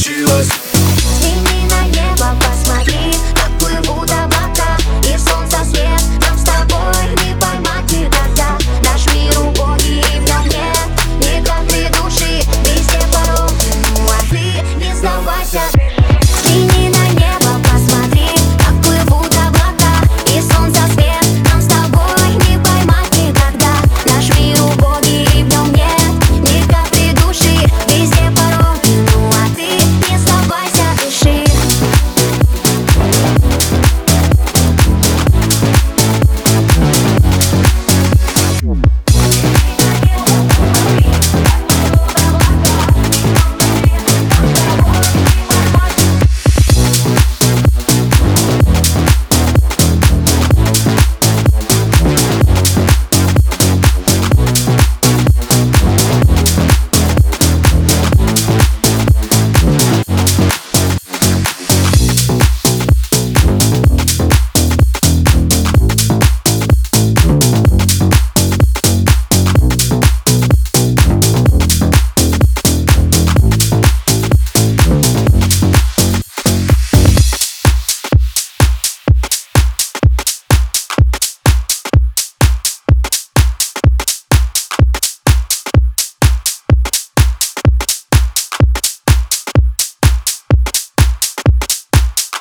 She was.